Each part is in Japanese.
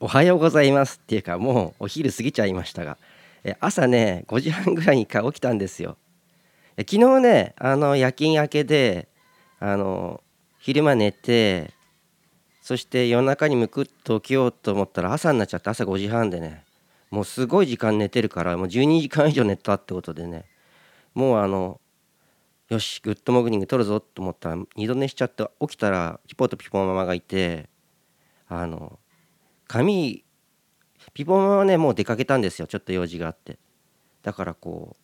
おはようございますっていうかもうお昼過ぎちゃいましたがえ朝ね5時半ぐらいに起きたんですよ。昨日ねあの夜勤明けであの昼間寝てそして夜中にむくっと起きようと思ったら朝になっちゃって朝5時半でねもうすごい時間寝てるからもう12時間以上寝たってことでねもうあのよしグッドモーニング録るぞと思ったら二度寝しちゃって起きたらピポとピポママがいてあのピポママはねもう出かけたんですよ。ちょっと用事があって。だからこ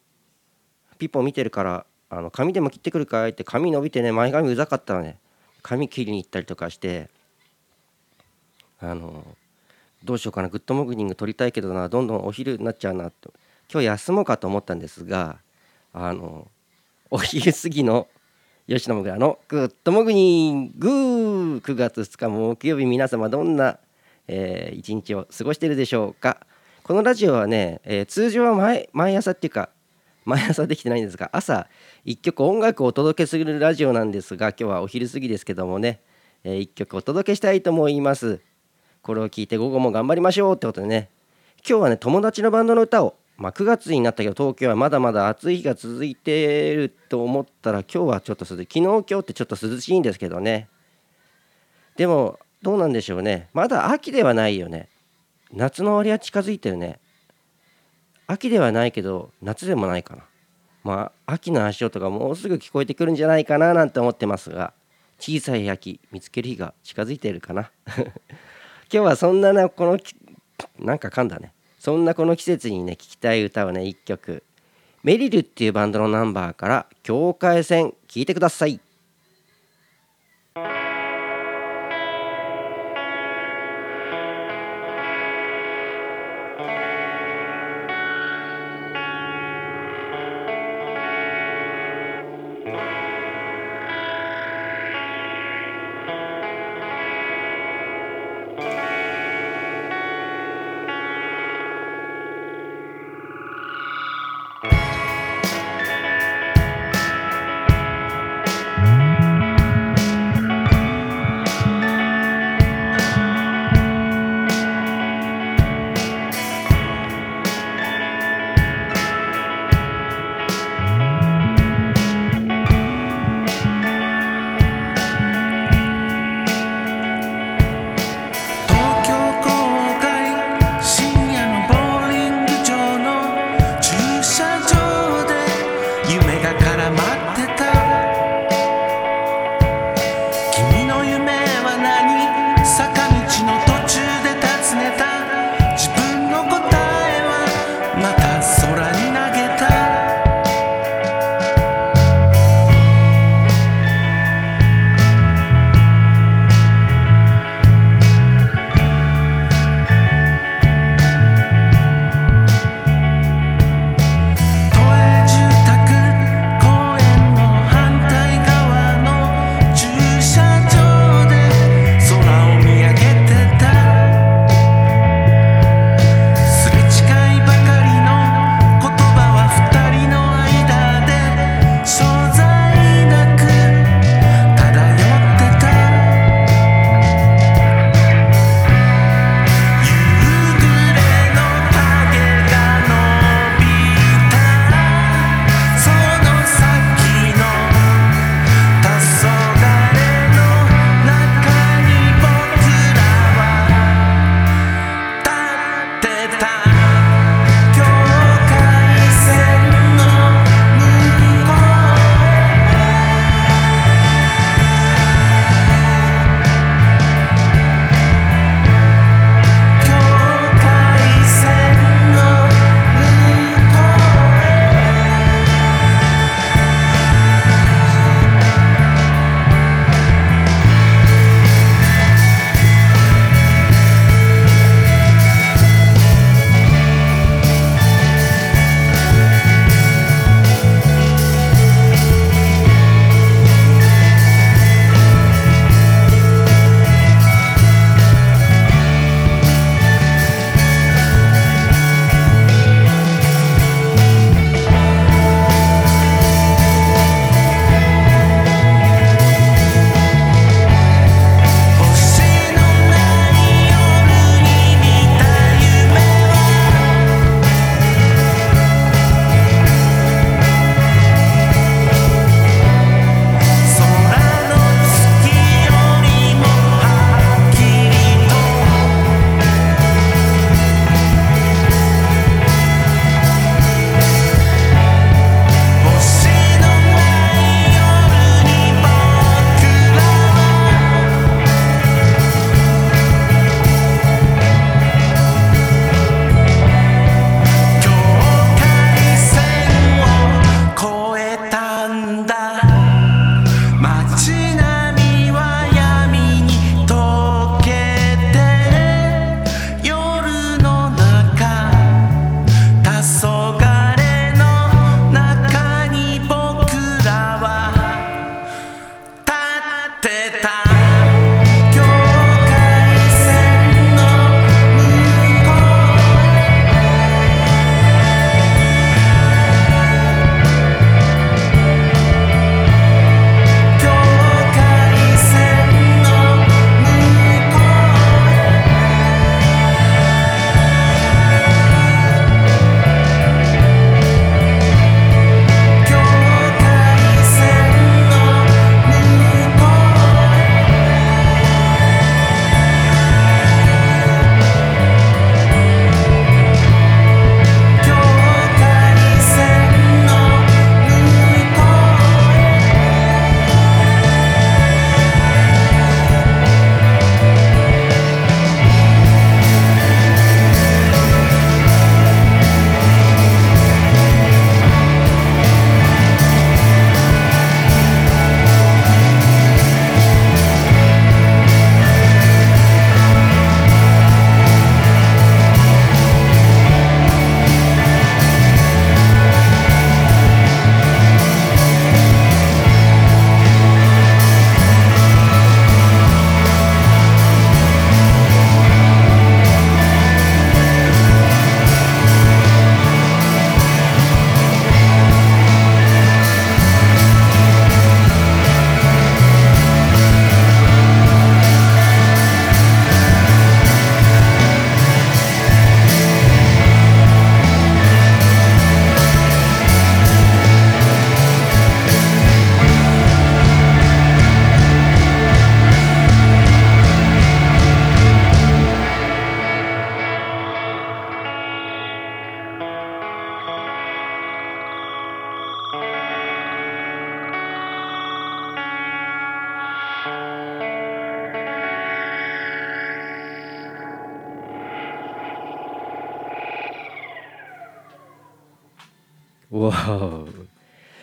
うピポ見てるからあの髪でも切ってくるかいって髪伸びてね前髪うざかったらね。髪切りに行ったりとかしてあのどうしようかなグッドモーニング録りたいけどなどんどんお昼になっちゃうなと。今日休もうかと思ったんですがあのお昼過ぎの吉野もぐらのグッドモーニング。9月2日木曜日皆様どんなえー、一日を過ごしてるでしょうか？このラジオはね、えー、通常は毎毎朝っていうか毎朝できてないんですが朝1曲音楽をお届けするラジオなんですが今日はお昼過ぎですけどもね、えー、1曲お届けしたいと思います。これを聞いて午後も頑張りましょうってことでね今日はね友達のバンドの歌をまあ、9月になったけど東京はまだまだ暑い日が続いてると思ったら今日はちょっと涼しい昨日今日ってちょっと涼しいんですけどね。でもどうなんでしょうね。まだ秋ではないよね。夏の終わりは近づいてるね。秋ではないけど夏でもないかな。まあ秋の足音がもうすぐ聞こえてくるんじゃないかななんて思ってますが小さい秋見つける日が近づいているかな。今日はそんななこのなんか噛んだね。そんなこの季節にね聴きたい歌をね1曲。メリルっていうバンドのナンバーから境界線聴いてください。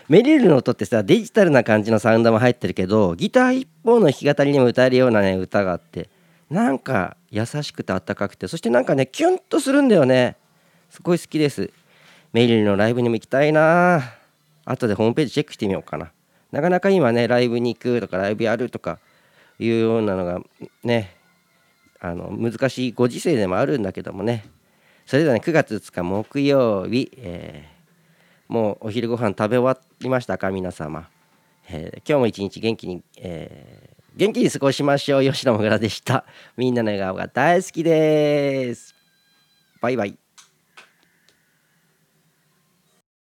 メリルの音ってさデジタルな感じのサウンドも入ってるけどギター一方の弾き語りにも歌えるようなね歌があってなんか優しくてあったかくてそしてなんかねキュンとするんだよね。すごい好きです。メリルのライブにも行きたいな。後でホームページチェックしてみようかな。なかなか今ねライブに行くとかライブやるとかいうようなのがねあの難しいご時世でもあるんだけどもね。それではね9月2日木曜日、えー、もうお昼ご飯食べ終わりましたか？皆様、えー、今日も一日元気に、えー、元気に過ごしましょう。吉野もぐらでした。みんなの笑顔が大好きです。バイバイ。